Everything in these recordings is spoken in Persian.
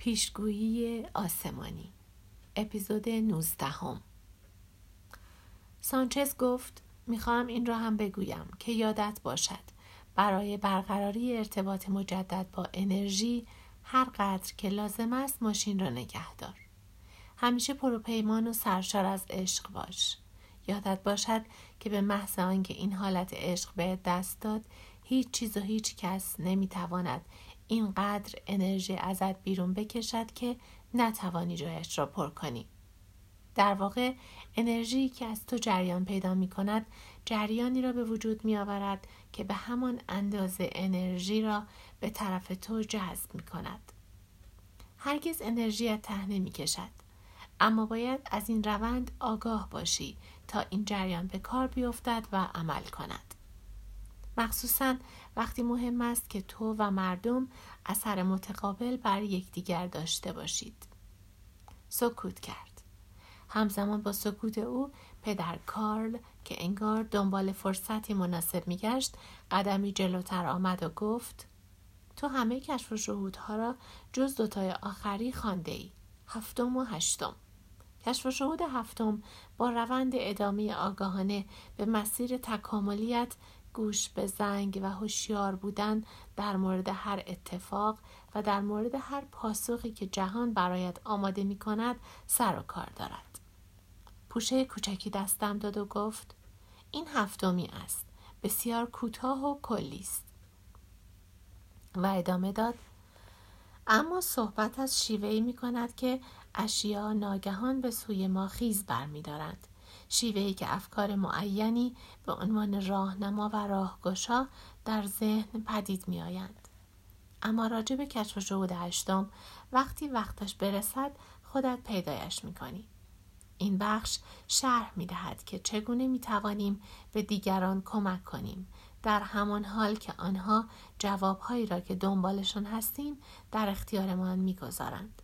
پیشگویی آسمانی اپیزود 19 هم. سانچز گفت می‌خواهم این را هم بگویم که یادت باشد برای برقراری ارتباط مجدد با انرژی هر قدر که لازم است ماشین را نگه دار. همیشه پروپیمان و سرشار از عشق باش. یادت باشد که به محض آنکه این حالت عشق به دست داد هیچ چیز و هیچ کس نمی‌تواند اینقدر انرژی ازت بیرون بکشد که نتوانی جایش را پر کنی. در واقع انرژی که از تو جریان پیدا می کند جریانی را به وجود می آورد که به همان اندازه انرژی را به طرف تو جذب می کند. هرگز انرژیت ته نمی کشد. اما باید از این روند آگاه باشی تا این جریان به کار بیفتد و عمل کند. مخصوصا وقتی مهم است که تو و مردم اثر متقابل بر یکدیگر داشته باشید. سکوت کرد. همزمان با سکوت او پدر کارل که انگار دنبال فرصتی مناسب میگشت قدمی جلوتر آمد و گفت تو همه کشف و شهودها را جز دوتای آخری خانده ای. هفتم و هشتم. کشف و شهود هفتم با روند ادامه آگاهانه به مسیر تکاملیت گوش به زنگ و هوشیار بودن در مورد هر اتفاق و در مورد هر پاسخی که جهان برایت آماده می کند سر و کار دارد. پوشه کوچکی دستم داد و گفت این هفتمی است. بسیار کوتاه و کلی است. و ادامه داد اما صحبت از شیوهی می کند که اشیا ناگهان به سوی ما خیز برمیدارند شیوهی که افکار معینی به عنوان راهنما و راهگشا در ذهن پدید می آیند. اما راجع به کشف شهود هشتم وقتی وقتش برسد خودت پیدایش می کنی. این بخش شرح می دهد که چگونه می توانیم به دیگران کمک کنیم در همان حال که آنها جوابهایی را که دنبالشان هستیم در اختیارمان می‌گذارند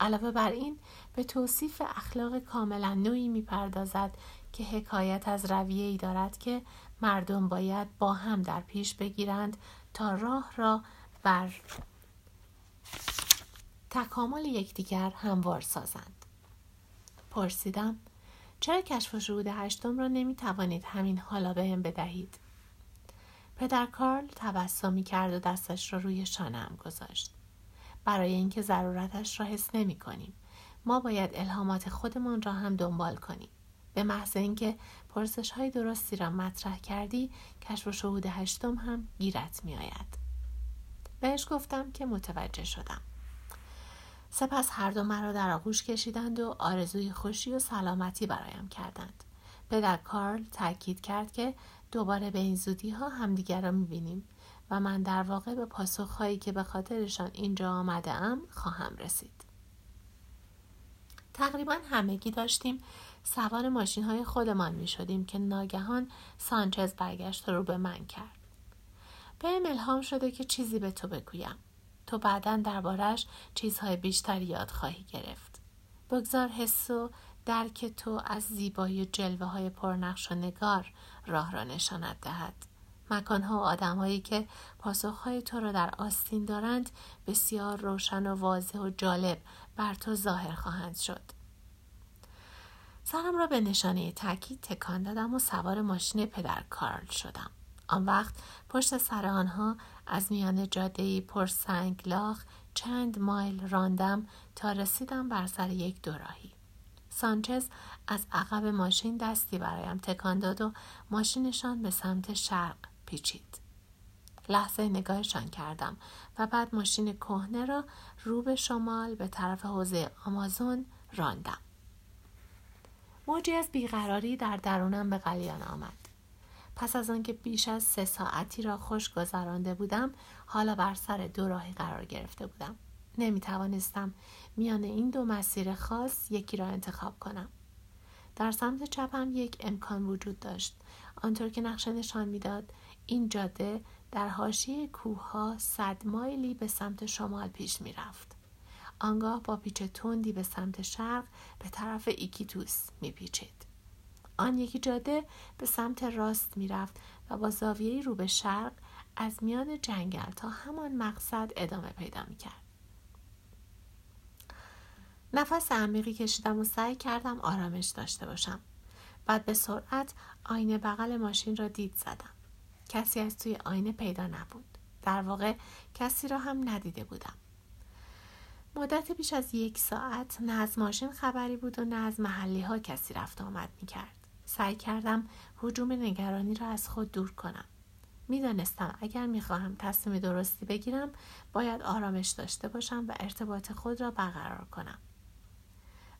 علاوه بر این به توصیف اخلاق کاملا نوعی می‌پردازد که حکایت از رویه ای دارد که مردم باید با هم در پیش بگیرند تا راه را بر تکامل یکدیگر هموار سازند. پرسیدم چرا کشف و شهود هشتم را نمی توانید همین حالا به هم بدهید؟ پدر کارل تبسمی کرد و دستش را روی شانم گذاشت. برای اینکه ضرورتش را حس نمی کنیم. ما باید الهامات خودمان را هم دنبال کنیم. به محض اینکه پرسش های درستی را مطرح کردی کشف و شهود هشتم هم گیرت می آید. بهش گفتم که متوجه شدم. سپس هر دو مرا در آغوش کشیدند و آرزوی خوشی و سلامتی برایم کردند. پدر کارل تاکید کرد که دوباره به این زودی ها همدیگر را می‌بینیم و من در واقع به پاسخهایی که به خاطرشان اینجا آمده ام خواهم رسید. تقریبا همگی داشتیم سوار ماشین های خودمان می شدیم که ناگهان سانچز برگشت رو به من کرد. به الهام شده که چیزی به تو بگویم. تو بعدا دربارش چیزهای بیشتری یاد خواهی گرفت. بگذار حس و درک تو از زیبایی جلوه های پرنقش و نگار راه را نشانت دهد. مکانها و آدمهایی که پاسخهای تو را در آستین دارند بسیار روشن و واضح و جالب بر تو ظاهر خواهند شد. سرم را به نشانه تاکید تکان دادم و سوار ماشین پدر کارل شدم. آن وقت پشت سر آنها از میان جاده پر لاخ چند مایل راندم تا رسیدم بر سر یک دوراهی. سانچز از عقب ماشین دستی برایم تکان داد و ماشینشان به سمت شرق پیچید. لحظه نگاهشان کردم و بعد ماشین کهنه را رو به شمال به طرف حوزه آمازون راندم. موجی از بیقراری در درونم به قلیان آمد. پس از آنکه بیش از سه ساعتی را خوش گذرانده بودم حالا بر سر دو راهی قرار گرفته بودم نمی توانستم میان این دو مسیر خاص یکی را انتخاب کنم در سمت چپم یک امکان وجود داشت آنطور که نقشه نشان می‌داد این جاده در حاشیه کوهها صد مایلی به سمت شمال پیش می‌رفت. آنگاه با پیچ تندی به سمت شرق به طرف ایکیتوس میپیچید. آن یکی جاده به سمت راست می‌رفت و با زاویه رو به شرق از میان جنگل تا همان مقصد ادامه پیدا می‌کرد. نفس عمیقی کشیدم و سعی کردم آرامش داشته باشم. بعد به سرعت آینه بغل ماشین را دید زدم. کسی از توی آینه پیدا نبود در واقع کسی را هم ندیده بودم مدت بیش از یک ساعت نه از ماشین خبری بود و نه از محلی ها کسی رفت آمد می کرد. سعی کردم حجوم نگرانی را از خود دور کنم. می‌دانستم اگر می‌خواهم تصمیم درستی بگیرم باید آرامش داشته باشم و ارتباط خود را برقرار کنم.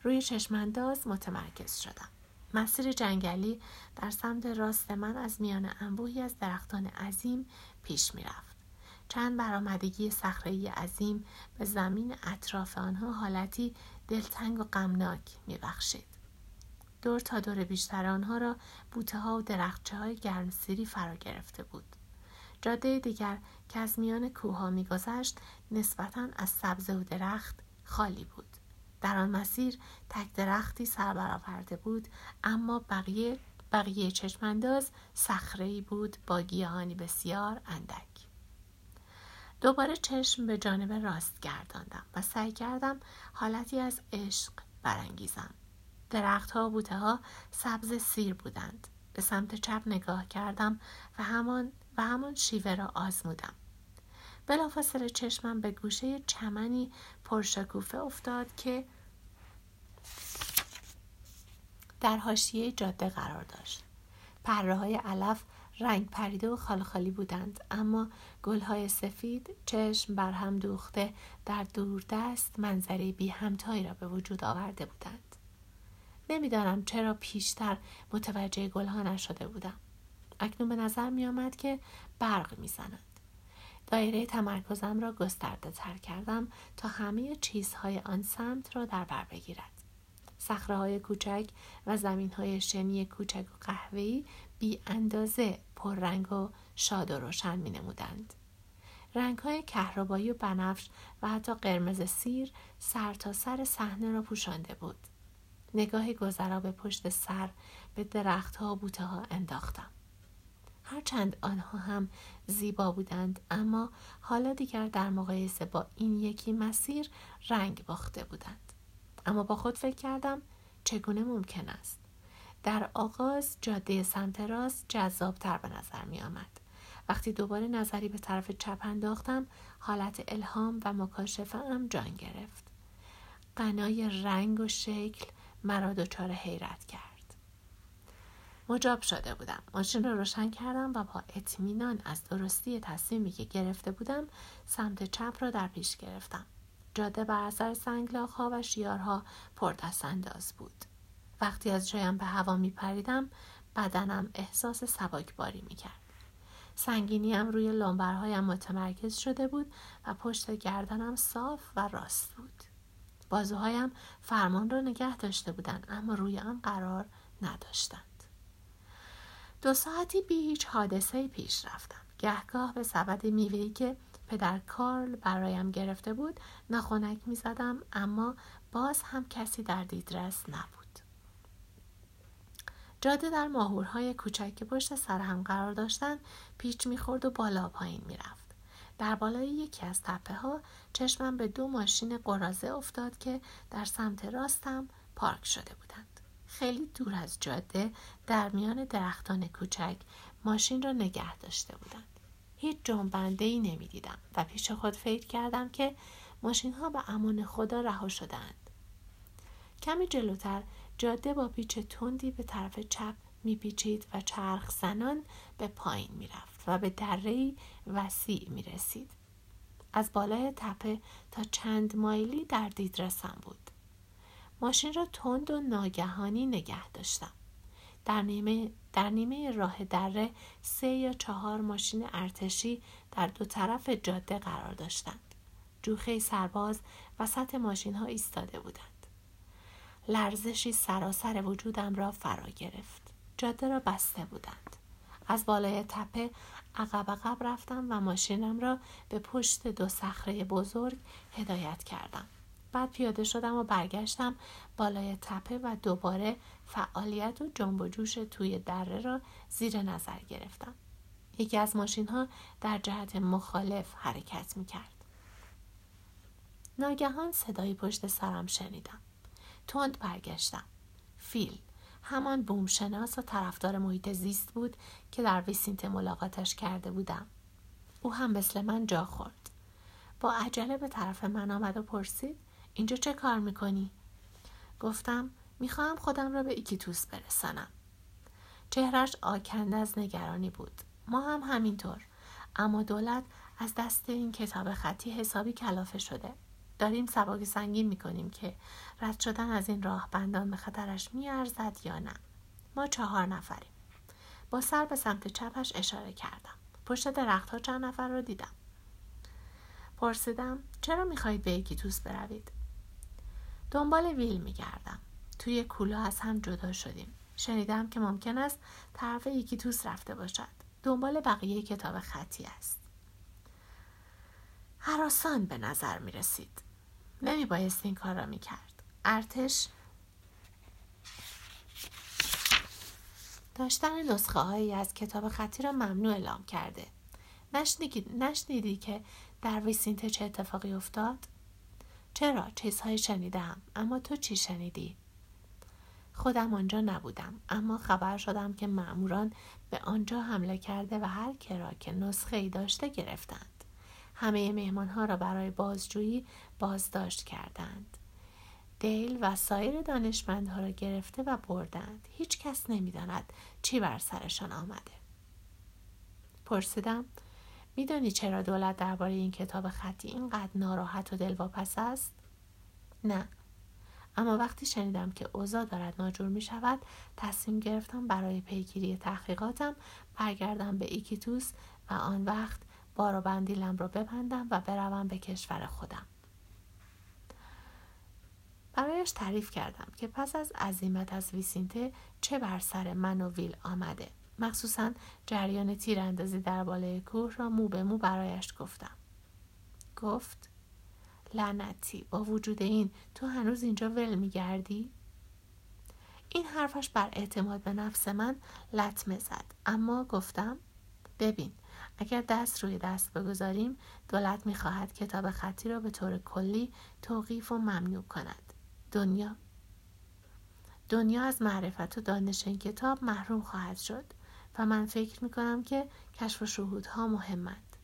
روی چشمانداز متمرکز شدم. مسیر جنگلی در سمت راست من از میان انبوهی از درختان عظیم پیش می‌رفت. چند برآمدگی صخره‌ای عظیم به زمین اطراف آنها حالتی دلتنگ و غمناک میبخشید. دور تا دور بیشتر آنها را بوته ها و درختچه های گرمسیری فرا گرفته بود. جاده دیگر که از میان کوه ها میگذشت نسبتا از سبزه و درخت خالی بود. در آن مسیر تک درختی سر برآورده بود اما بقیه بقیه چشمانداز صخره‌ای بود با گیاهانی بسیار اندک. دوباره چشم به جانب راست گرداندم و سعی کردم حالتی از عشق برانگیزم. درختها و بوته ها سبز سیر بودند. به سمت چپ نگاه کردم و همان و همان شیوه را آزمودم. بلافاصله چشمم به گوشه چمنی پرشکوفه افتاد که در حاشیه جاده قرار داشت. پره های علف رنگ پریده و خالی بودند اما گلهای سفید چشم بر هم دوخته در دوردست منظره بی همتایی را به وجود آورده بودند. نمی‌دانم چرا پیشتر متوجه گلها نشده بودم. اکنون به نظر می آمد که برق می‌زنند دایره تمرکزم را گسترده تر کردم تا همه چیزهای آن سمت را در بر بگیرد صخره های کوچک و زمین های شنی کوچک و قهوه‌ای بی اندازه پررنگ و شاد و روشن می نمودند. رنگ کهربایی و بنفش و حتی قرمز سیر سر تا سر صحنه را پوشانده بود. نگاهی گذرا به پشت سر به درختها و بوته ها انداختم. هرچند آنها هم زیبا بودند اما حالا دیگر در مقایسه با این یکی مسیر رنگ باخته بودند. اما با خود فکر کردم چگونه ممکن است در آغاز جاده سمت راست جذابتر به نظر می آمد. وقتی دوباره نظری به طرف چپ انداختم حالت الهام و مکاشفه ام جان گرفت. قنای رنگ و شکل مرا دچار حیرت کرد. مجاب شده بودم. ماشین را روشن کردم و با اطمینان از درستی تصمیمی که گرفته بودم سمت چپ را در پیش گرفتم. جاده بر اثر سنگلاخ و شیارها پردست انداز بود. وقتی از جایم به هوا می پریدم بدنم احساس سبکباری می کرد. سنگینیم روی لنبرهایم متمرکز شده بود و پشت گردنم صاف و راست بود. بازوهایم فرمان را نگه داشته بودند اما روی آن قرار نداشتند. دو ساعتی بی هیچ حادثه پیش رفتم. گهگاه به سبد میوهی که پدر کارل برایم گرفته بود ناخونک می زدم اما باز هم کسی در دیدرس نبود. جاده در ماهورهای کوچک که پشت سر هم قرار داشتن پیچ می‌خورد و بالا پایین می‌رفت در بالای یکی از تپه ها چشمم به دو ماشین قرازه افتاد که در سمت راستم پارک شده بودند خیلی دور از جاده در میان درختان کوچک ماشین را نگه داشته بودند هیچ جنبنده ای نمی دیدم و پیش خود فکر کردم که ماشین ها به امان خدا رها شدند کمی جلوتر جاده با پیچ تندی به طرف چپ میپیچید و چرخ زنان به پایین می‌رفت و به دره وسیع می‌رسید. از بالای تپه تا چند مایلی در دیدرسم بود. ماشین را تند و ناگهانی نگه داشتم. در نیمه, در نیمه راه دره سه یا چهار ماشین ارتشی در دو طرف جاده قرار داشتند. جوخه سرباز وسط ماشین ها ایستاده بودند. لرزشی سراسر وجودم را فرا گرفت. جاده را بسته بودند. از بالای تپه عقب عقب رفتم و ماشینم را به پشت دو صخره بزرگ هدایت کردم. بعد پیاده شدم و برگشتم بالای تپه و دوباره فعالیت و جنب و جوش توی دره را زیر نظر گرفتم یکی از ماشین ها در جهت مخالف حرکت می کرد. ناگهان صدایی پشت سرم شنیدم. تند برگشتم فیل همان بومشناس و طرفدار محیط زیست بود که در ویسینت ملاقاتش کرده بودم او هم مثل من جا خورد با عجله به طرف من آمد و پرسید اینجا چه کار می‌کنی؟ گفتم می‌خواهم خودم را به ایکیتوس برسانم. چهرش آکنده از نگرانی بود. ما هم همینطور. اما دولت از دست این کتاب خطی حسابی کلافه شده. داریم سبک سنگین می‌کنیم که رد شدن از این راه بندان به خطرش میارزد یا نه. ما چهار نفریم. با سر به سمت چپش اشاره کردم. پشت درختها چند نفر رو دیدم. پرسیدم چرا می‌خواهید به توس بروید؟ دنبال ویل میگردم. توی کولا از هم جدا شدیم. شنیدم که ممکن است طرف توس رفته باشد. دنبال بقیه کتاب خطی است. حراسان به نظر می رسید نمی بایست این کار را می کرد ارتش داشتن نسخه هایی از کتاب خطی را ممنوع اعلام کرده. نشنیدی که در ویسینته چه اتفاقی افتاد؟ چرا چیزهایی شنیدم؟ اما تو چی شنیدی؟ خودم آنجا نبودم اما خبر شدم که معموران به آنجا حمله کرده و هر کرا که نسخه ای داشته گرفتند. همه مهمان ها را برای بازجویی بازداشت کردند. دیل و سایر دانشمندها را گرفته و بردند. هیچ کس نمی‌داند چی بر سرشان آمده. پرسیدم میدانی چرا دولت درباره این کتاب خطی اینقدر ناراحت و دلواپس است؟ نه. اما وقتی شنیدم که اوضاع دارد ناجور می شود تصمیم گرفتم برای پیگیری تحقیقاتم برگردم به ایکیتوس و آن وقت بار و بندیلم را ببندم و بروم به کشور خودم. برایش تعریف کردم که پس از عظیمت از ویسینته چه بر سر من و ویل آمده؟ مخصوصا جریان تیراندازی در بالای کوه را مو به مو برایش گفتم. گفت لعنتی با وجود این تو هنوز اینجا ول میگردی؟ این حرفش بر اعتماد به نفس من لطمه زد. اما گفتم ببین اگر دست روی دست بگذاریم دولت می‌خواهد کتاب خطی را به طور کلی توقیف و ممنوع کند. دنیا. دنیا از معرفت و دانش این کتاب محروم خواهد شد. و من فکر می کنم که کشف و شهودها مهمند.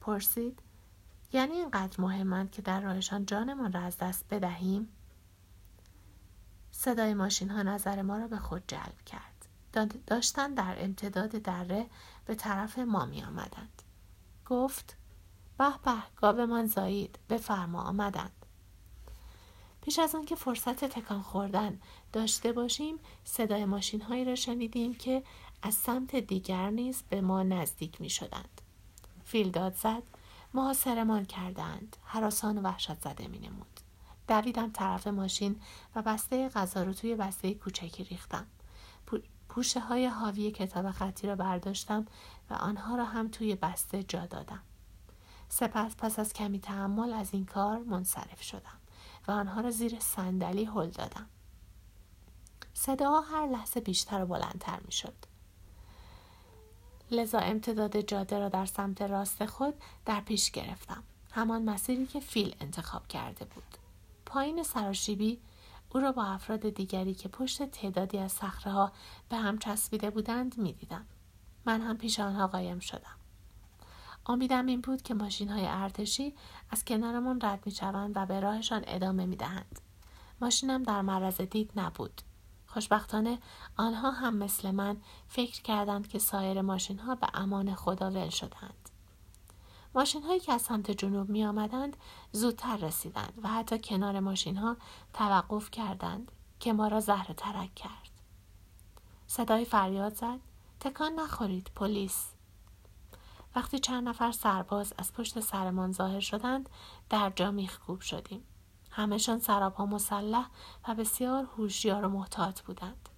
پرسید یعنی اینقدر مهمند که در راهشان جانمان را از دست بدهیم؟ صدای ماشین ها نظر ما را به خود جلب کرد. داشتن در امتداد دره به طرف ما می آمدند. گفت به به من زایید بفرما آمدند. پیش از آنکه فرصت تکان خوردن داشته باشیم صدای ماشین هایی را شنیدیم که از سمت دیگر نیز به ما نزدیک می شدند. فیل داد زد محاصرمان کردند حراسان و وحشت زده می نمود. دویدم طرف ماشین و بسته غذا رو توی بسته کوچکی ریختم. پوشه های حاوی کتاب خطی را برداشتم و آنها را هم توی بسته جا دادم. سپس پس از کمی تحمل از این کار منصرف شدم. و آنها را زیر صندلی هل دادم صداها هر لحظه بیشتر و بلندتر می شد. لذا امتداد جاده را در سمت راست خود در پیش گرفتم. همان مسیری که فیل انتخاب کرده بود. پایین سراشیبی او را با افراد دیگری که پشت تعدادی از صخره به هم چسبیده بودند می دیدم. من هم پیش آنها قایم شدم. امیدم این بود که ماشین های ارتشی از کنارمان رد می و به راهشان ادامه می دهند. ماشینم در معرض دید نبود. خوشبختانه آنها هم مثل من فکر کردند که سایر ماشین ها به امان خدا ول شدند. ماشین هایی که از سمت جنوب می آمدند زودتر رسیدند و حتی کنار ماشین ها توقف کردند که ما را زهر ترک کرد. صدای فریاد زد تکان نخورید پلیس وقتی چند نفر سرباز از پشت سرمان ظاهر شدند در جا میخکوب شدیم. همهشان سرابها مسلح و بسیار هوشیار و محتاط بودند.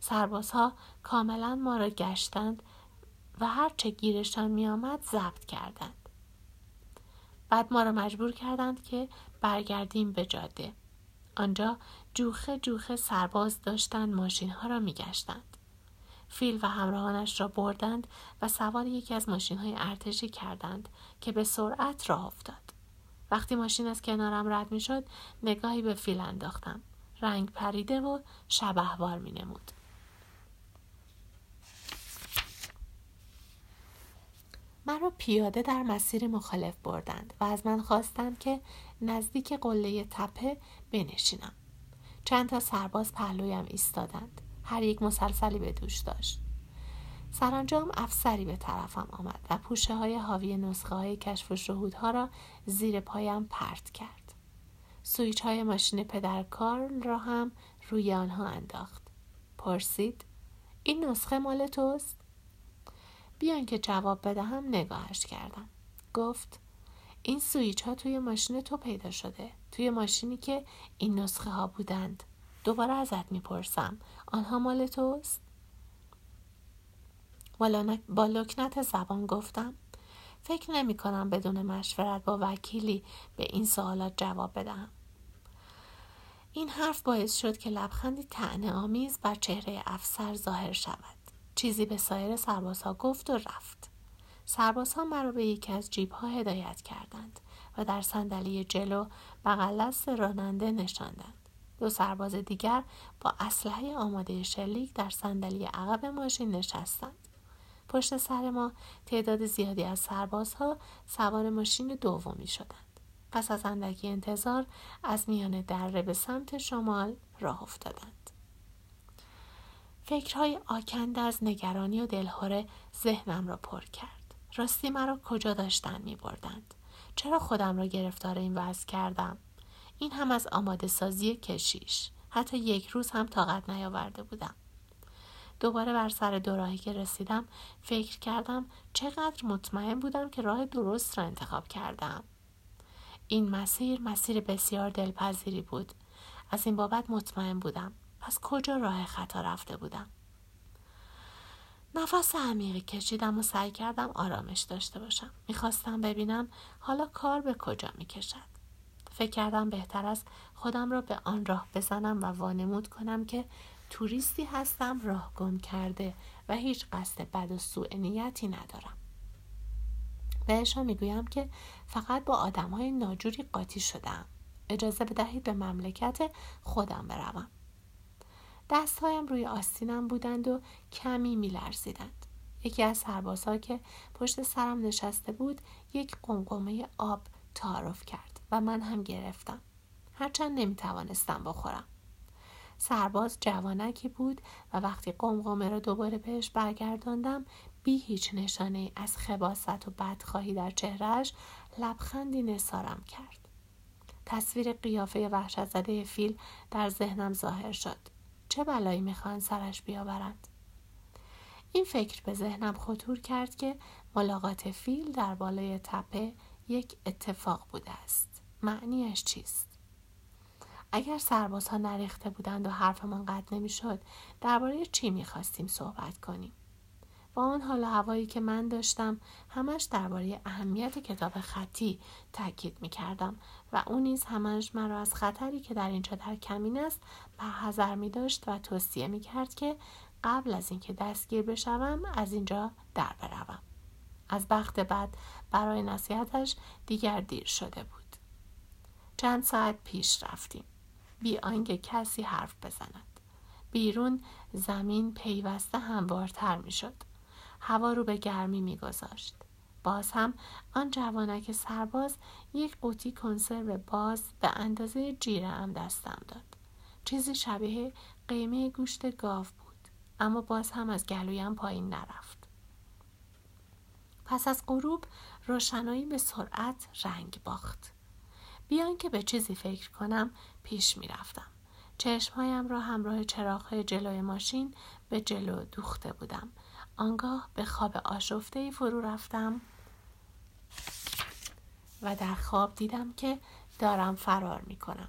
سربازها کاملا ما را گشتند و هر چه گیرشان میآمد ضبط کردند. بعد ما را مجبور کردند که برگردیم به جاده. آنجا جوخه جوخه سرباز داشتند ماشین ها را میگشتند. فیل و همراهانش را بردند و سوار یکی از ماشین های ارتشی کردند که به سرعت راه افتاد. وقتی ماشین از کنارم رد می شد نگاهی به فیل انداختم. رنگ پریده و شبهوار می نمود. مرا پیاده در مسیر مخالف بردند و از من خواستند که نزدیک قله تپه بنشینم. چند تا سرباز پهلویم ایستادند. هر یک مسلسلی به دوش داشت. سرانجام افسری به طرفم آمد و پوشه های حاوی نسخه های کشف و شهودها را زیر پایم پرت کرد. سویچ های ماشین پدر کارل را هم روی آنها انداخت. پرسید این نسخه مال توست؟ بیان که جواب بدهم نگاهش کردم. گفت این سویچ ها توی ماشین تو پیدا شده. توی ماشینی که این نسخه ها بودند. دوباره ازت می‌پرسم آنها مال توست؟ با لکنت زبان گفتم فکر نمی کنم بدون مشورت با وکیلی به این سوالات جواب بدهم. این حرف باعث شد که لبخندی تعنه آمیز بر چهره افسر ظاهر شود. چیزی به سایر سربازها گفت و رفت. سربازها مرا به یکی از جیبها هدایت کردند و در صندلی جلو بغل راننده نشاندند. دو سرباز دیگر با اسلحه آماده شلیک در صندلی عقب ماشین نشستند. پشت سر ما تعداد زیادی از سربازها سوار ماشین دومی شدند. پس از اندکی انتظار از میان دره به سمت شمال راه افتادند. فکرهای آکند از نگرانی و دلهوره ذهنم را پر کرد. راستی مرا کجا داشتن می بردند؟ چرا خودم را گرفتار این وضع کردم؟ این هم از آماده سازی کشیش. حتی یک روز هم طاقت نیاورده بودم. دوباره بر سر دوراهی که رسیدم فکر کردم چقدر مطمئن بودم که راه درست را انتخاب کردم. این مسیر مسیر بسیار دلپذیری بود. از این بابت مطمئن بودم. پس کجا راه خطا رفته بودم؟ نفس عمیقی کشیدم و سعی کردم آرامش داشته باشم. می‌خواستم ببینم حالا کار به کجا می‌کشد. فکر کردم بهتر است خودم را به آن راه بزنم و وانمود کنم که توریستی هستم راه گم کرده و هیچ قصد بد و سوء نیتی ندارم. بهشان می‌گویم که فقط با آدم های ناجوری قاطی شدم. اجازه بدهید به مملکت خودم بروم. دستهایم روی آستینم بودند و کمی میلرزیدند. یکی از سربازها که پشت سرم نشسته بود یک قمقمه آب تعارف کرد و من هم گرفتم. هرچند نمی توانستم بخورم. سرباز جوانکی بود و وقتی قمقمه را دوباره بهش برگرداندم بی هیچ نشانه از خباست و بدخواهی در چهرهش لبخندی نسارم کرد. تصویر قیافه وحشت زده فیل در ذهنم ظاهر شد. چه بلایی می‌خواهند سرش بیاورند؟ این فکر به ذهنم خطور کرد که ملاقات فیل در بالای تپه یک اتفاق بوده است. معنیش چیست؟ اگر سربازها نریخته بودند و حرفمان قطع نمی‌شد درباره چی می‌خواستیم صحبت کنیم؟ با آن حال هوایی که من داشتم همش درباره اهمیت کتاب خطی تاکید می‌کردم و او نیز همش مرا از خطری که در اینجا در کمین است حذر می داشت و توصیه می کرد که قبل از اینکه دستگیر بشوم از اینجا در بروم. از بخت بعد برای نصیحتش دیگر دیر شده بود. چند ساعت پیش رفتیم. بی آنکه کسی حرف بزند. بیرون زمین پیوسته هموارتر می‌شد. هوا رو به گرمی میگذاشت. باز هم آن جوانک سرباز یک قوطی کنسرو باز به اندازه جیره هم دستم داد. چیزی شبیه قیمه گوشت گاو بود اما باز هم از گلویم پایین نرفت. پس از غروب روشنایی به سرعت رنگ باخت. بیان که به چیزی فکر کنم پیش می رفتم. چشمهایم را همراه چراغهای جلوی ماشین به جلو دوخته بودم. آنگاه به خواب آشفته فرو رفتم و در خواب دیدم که دارم فرار می کنم.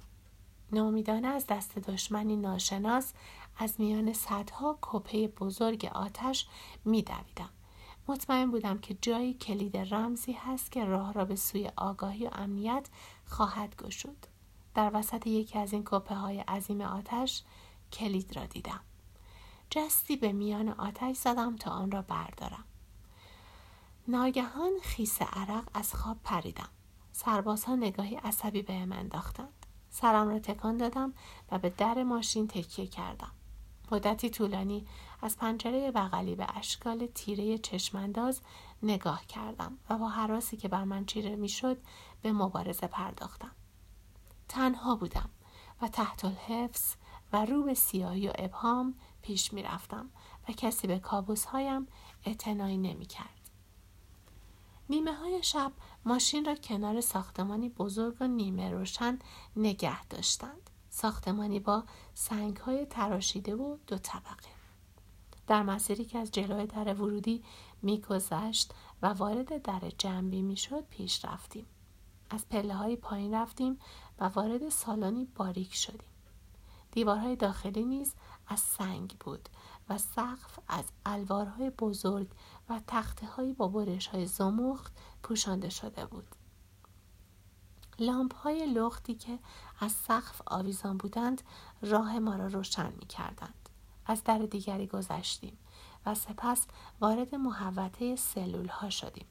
نامیدانه از دست دشمنی ناشناس از میان صدها کپه بزرگ آتش می دویدم. مطمئن بودم که جایی کلید رمزی هست که راه را به سوی آگاهی و امنیت خواهد گشود. در وسط یکی از این کپه های عظیم آتش کلید را دیدم. جستی به میان آتش زدم تا آن را بردارم. ناگهان خیس عرق از خواب پریدم. سربازها نگاهی عصبی به من انداختند سرم را تکان دادم و به در ماشین تکیه کردم مدتی طولانی از پنجره بغلی به اشکال تیره چشمانداز نگاه کردم و با حراسی که بر من چیره می‌شد به مبارزه پرداختم تنها بودم و تحت الحفظ و رو به سیاهی و ابهام پیش می رفتم و کسی به کابوس هایم اعتنایی نمی کرد. نیمه های شب ماشین را کنار ساختمانی بزرگ و نیمه روشن نگه داشتند. ساختمانی با سنگ های تراشیده و دو طبقه. در مسیری که از جلوی در ورودی میگذشت و وارد در جنبی می‌شد پیش رفتیم. از پله های پایین رفتیم و وارد سالانی باریک شدیم. دیوارهای داخلی نیز از سنگ بود و سقف از الوارهای بزرگ و تخته های با برش های زمخت پوشانده شده بود. لامپ های لختی که از سقف آویزان بودند راه ما را روشن می کردند. از در دیگری گذشتیم و سپس وارد محوطه سلول ها شدیم.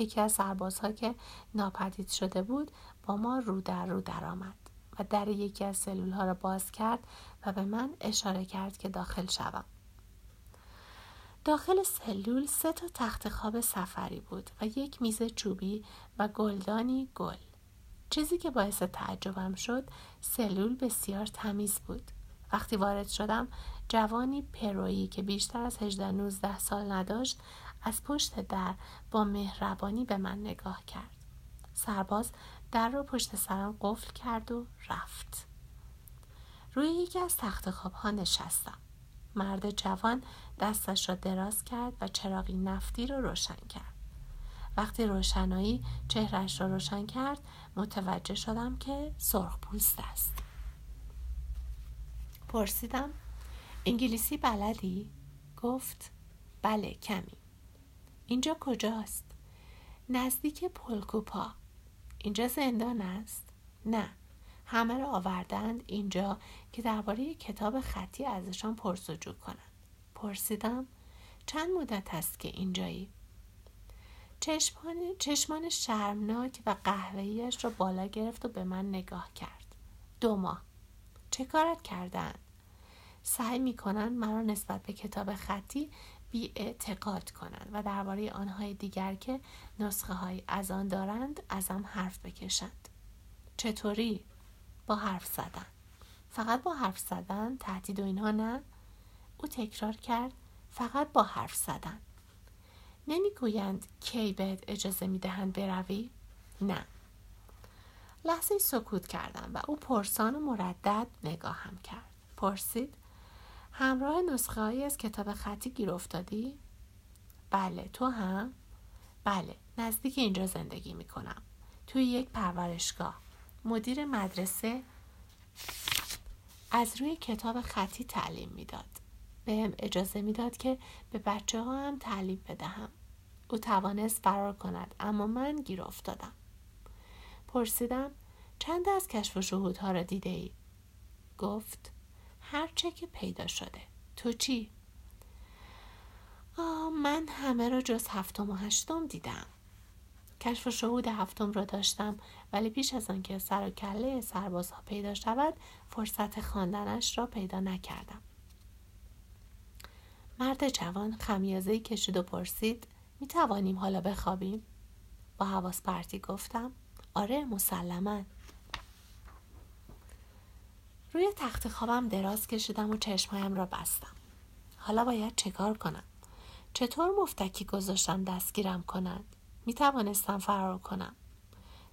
یکی از سربازها که ناپدید شده بود با ما رو در رو درآمد و در یکی از سلول ها را باز کرد و به من اشاره کرد که داخل شوم. داخل سلول سه تا تخت خواب سفری بود و یک میز چوبی و گلدانی گل. چیزی که باعث تعجبم شد سلول بسیار تمیز بود. وقتی وارد شدم جوانی پرویی که بیشتر از 18 19 سال نداشت از پشت در با مهربانی به من نگاه کرد. سرباز در را پشت سرم قفل کرد و رفت. روی یکی از تخت خواب ها نشستم. مرد جوان دستش را دراز کرد و چراغی نفتی را روشن کرد. وقتی روشنایی چهرش را روشن کرد متوجه شدم که سرخ پوست است. پرسیدم انگلیسی بلدی؟ گفت بله کمی. اینجا کجاست؟ نزدیک پلکوپا. اینجا زندان است؟ نه. همه را آوردند اینجا که درباره کتاب خطی ازشان پرسجو کنند. پرسیدم چند مدت است که اینجایی؟ چشمان, چشمان شرمناک و قهوهیش را بالا گرفت و به من نگاه کرد. دو ماه. چه کارت کردن؟ سعی می کنند مرا نسبت به کتاب خطی بی اعتقاد کنند و درباره آنهای دیگر که نسخه های از آن دارند ازم حرف بکشند. چطوری؟ با حرف زدن. فقط با حرف زدن؟ تهدید و اینها نه؟ او تکرار کرد فقط با حرف زدن. نمی‌گویند کی بهت اجازه می‌دهند بروی؟ نه. لحظه سکوت کردم و او پرسان و مردد نگاهم کرد. پرسید همراه نسخه هایی از کتاب خطی گیر افتادی؟ بله تو هم؟ بله نزدیک اینجا زندگی می کنم توی یک پرورشگاه مدیر مدرسه از روی کتاب خطی تعلیم می‌داد بهم اجازه می‌داد که به بچه ها هم تعلیم بدهم او توانست فرار کند اما من گیر افتادم پرسیدم چند از کشف و شهودها را دیده ای؟ گفت هرچه که پیدا شده تو چی؟ آه من همه را جز هفتم و هشتم دیدم کشف و شهود هفتم را داشتم ولی پیش از آنکه سر و کله سربازها پیدا شود فرصت خواندنش را پیدا نکردم مرد جوان خمیازه کشید و پرسید می توانیم حالا بخوابیم؟ با حواس پرتی گفتم آره مسلما روی تخت خوابم دراز کشیدم و چشمهایم را بستم حالا باید چکار کنم چطور مفتکی گذاشتم دستگیرم کنند می توانستم فرار کنم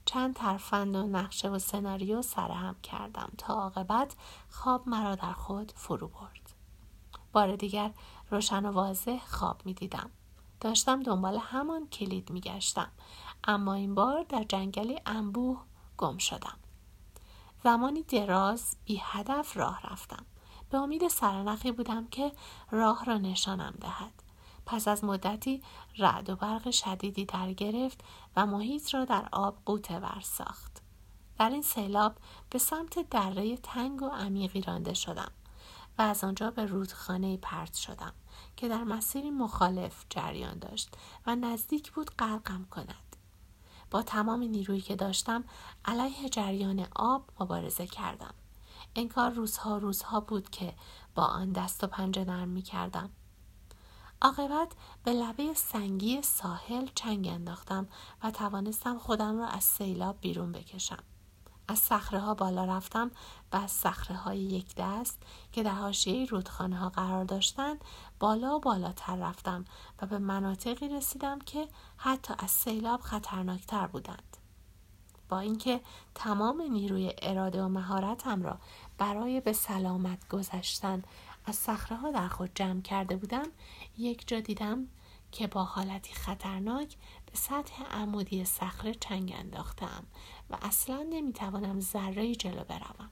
چند ترفند و نقشه و سناریو سرهم کردم تا عاقبت خواب مرا در خود فرو برد بار دیگر روشن و واضح خواب می دیدم. داشتم دنبال همان کلید می گشتم. اما این بار در جنگلی انبوه گم شدم. زمانی دراز بی هدف راه رفتم. به امید سرنخی بودم که راه را نشانم دهد. پس از مدتی رعد و برق شدیدی در گرفت و محیط را در آب قوطه ور ساخت. در این سیلاب به سمت دره تنگ و عمیقی رانده شدم و از آنجا به رودخانه پرت شدم که در مسیری مخالف جریان داشت و نزدیک بود غرقم کند. با تمام نیرویی که داشتم علیه جریان آب مبارزه کردم انکار روزها روزها بود که با آن دست و پنجه نرم می کردم. عاقبت به لبه سنگی ساحل چنگ انداختم و توانستم خودم را از سیلاب بیرون بکشم. از صخره ها بالا رفتم و از صخره های یک دست که در حاشیه رودخانه ها قرار داشتند بالا و بالاتر رفتم و به مناطقی رسیدم که حتی از سیلاب خطرناکتر بودند. با اینکه تمام نیروی اراده و مهارتم را برای به سلامت گذشتن از صخره ها در خود جمع کرده بودم یک جا دیدم که با حالتی خطرناک به سطح عمودی صخره چنگ انداختم و اصلا نمی‌توانم ذره جلو بروم.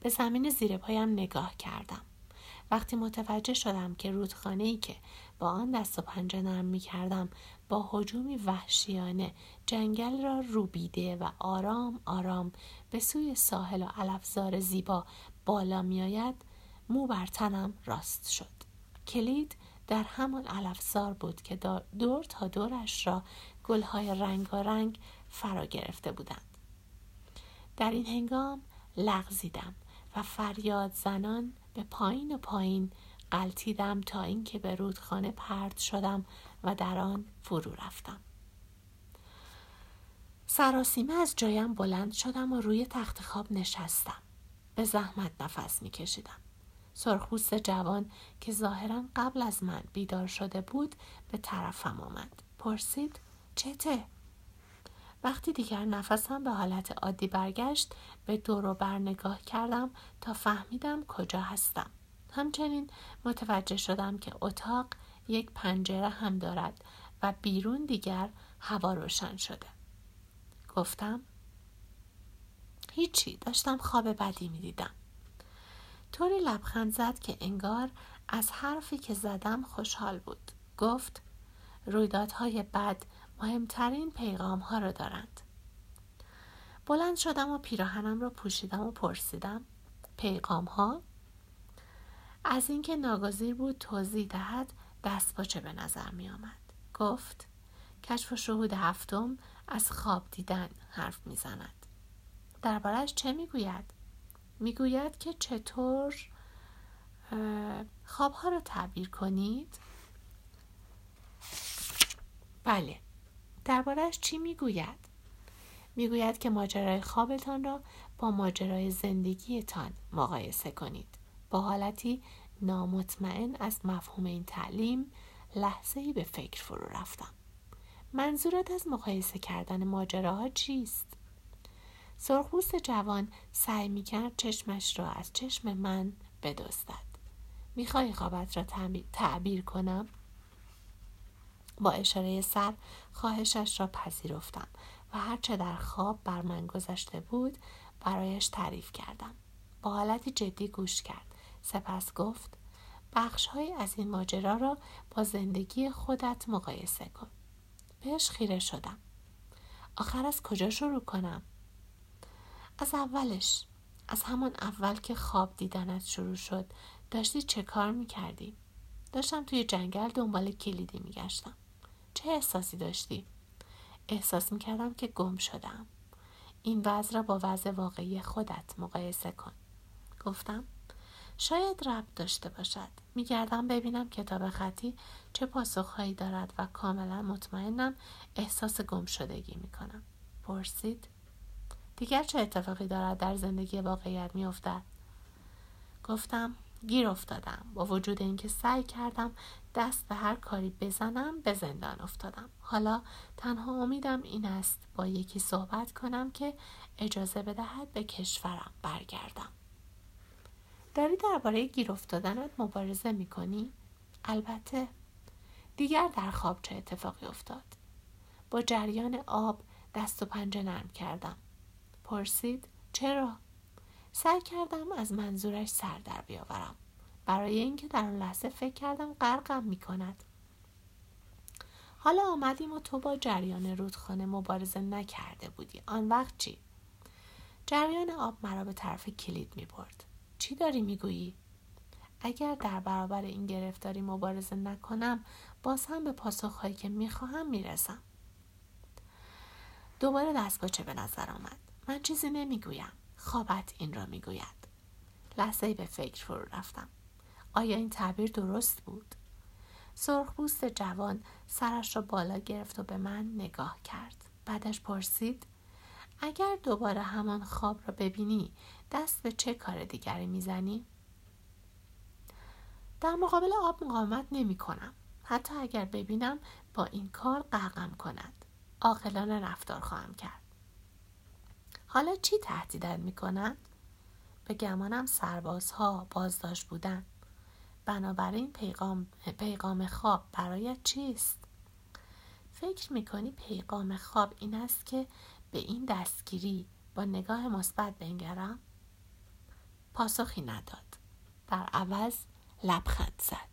به زمین زیر پایم نگاه کردم. وقتی متوجه شدم که رودخانه ای که با آن دست و پنجه نرم می کردم با حجومی وحشیانه جنگل را روبیده و آرام آرام به سوی ساحل و علفزار زیبا بالا می آید مو بر تنم راست شد. کلید در همان علفزار بود که دور تا دورش را گلهای رنگ فرا گرفته بودند. در این هنگام لغزیدم و فریاد زنان به پایین و پایین قلتیدم تا اینکه به رودخانه پرد شدم و در آن فرو رفتم. سراسیمه از جایم بلند شدم و روی تخت خواب نشستم. به زحمت نفس میکشیدم. سرخپوست جوان که ظاهرا قبل از من بیدار شده بود به طرفم آمد. پرسید چته؟ وقتی دیگر نفسم به حالت عادی برگشت به دور و بر نگاه کردم تا فهمیدم کجا هستم. همچنین متوجه شدم که اتاق یک پنجره هم دارد و بیرون دیگر هوا روشن شده. گفتم هیچی داشتم خواب بدی می دیدم طوری لبخند زد که انگار از حرفی که زدم خوشحال بود گفت رویدادهای بد مهمترین پیغام ها را دارند بلند شدم و پیراهنم را پوشیدم و پرسیدم پیغام ها از اینکه ناگزیر بود توضیح دهد دست باچه به نظر می آمد. گفت کشف و شهود هفتم از خواب دیدن حرف می زند. دربارش چه می گوید؟ می گوید که چطور خوابها را تعبیر کنید؟ بله. دربارهش چی می‌گوید؟ می‌گوید که ماجرای خوابتان را با ماجرای زندگیتان مقایسه کنید. با حالتی نامطمئن از مفهوم این تعلیم لحظه ای به فکر فرو رفتم. منظورت از مقایسه کردن ماجراها چیست؟ سرخپوست جوان سعی می‌کرد چشمش را از چشم من بدزدد. می‌خواهی خوابت را تعبیر کنم؟ با اشاره سر خواهشش را پذیرفتم و هرچه در خواب بر من گذشته بود برایش تعریف کردم. با حالتی جدی گوش کرد. سپس گفت بخشهایی از این ماجرا را با زندگی خودت مقایسه کن. بهش خیره شدم. آخر از کجا شروع کنم؟ از اولش از همان اول که خواب دیدنت شروع شد داشتی چه کار می‌کردی؟ داشتم توی جنگل دنبال کلیدی میگشتم چه احساسی داشتی؟ احساس می‌کردم که گم شدم. این وضع را با وضع واقعی خودت مقایسه کن. گفتم شاید رب داشته باشد. میگردم ببینم کتاب خطی چه پاسخهایی دارد و کاملا مطمئنم احساس گم شدگی می‌کنم. پرسید دیگر چه اتفاقی دارد در زندگی واقعیت میافتد؟ گفتم گیر افتادم. با وجود اینکه سعی کردم دست به هر کاری بزنم به زندان افتادم. حالا تنها امیدم این است با یکی صحبت کنم که اجازه بدهد به کشورم برگردم. داری درباره گیر افتادنت مبارزه می‌کنی؟ البته. دیگر در خواب چه اتفاقی افتاد؟ با جریان آب دست و پنجه نرم کردم. پرسید چرا سعی کردم از منظورش سر در بیاورم برای اینکه در آن لحظه فکر کردم غرقم می کند. حالا آمدیم و تو با جریان رودخانه مبارزه نکرده بودی. آن وقت چی؟ جریان آب مرا به طرف کلید می برد. چی داری می گویی؟ اگر در برابر این گرفتاری مبارزه نکنم باز هم به پاسخهایی که می خواهم می رسم. دوباره دستپاچه به نظر آمد من چیزی نمی‌گویم خوابت این را می‌گوید لحظه به فکر فرو رفتم آیا این تعبیر درست بود سرخپوست جوان سرش را بالا گرفت و به من نگاه کرد بعدش پرسید اگر دوباره همان خواب را ببینی دست به چه کار دیگری می‌زنی؟ در مقابل آب مقاومت نمی کنم. حتی اگر ببینم با این کار غرقم کند. عاقلانه رفتار خواهم کرد. حالا چی تهدیدت می کند؟ به گمانم سربازها بازداشت بودن. بنابراین پیغام, پیغام خواب برایت چیست؟ فکر می‌کنی پیغام خواب این است که به این دستگیری با نگاه مثبت بنگرم؟ پاسخی نداد. در عوض لبخند زد.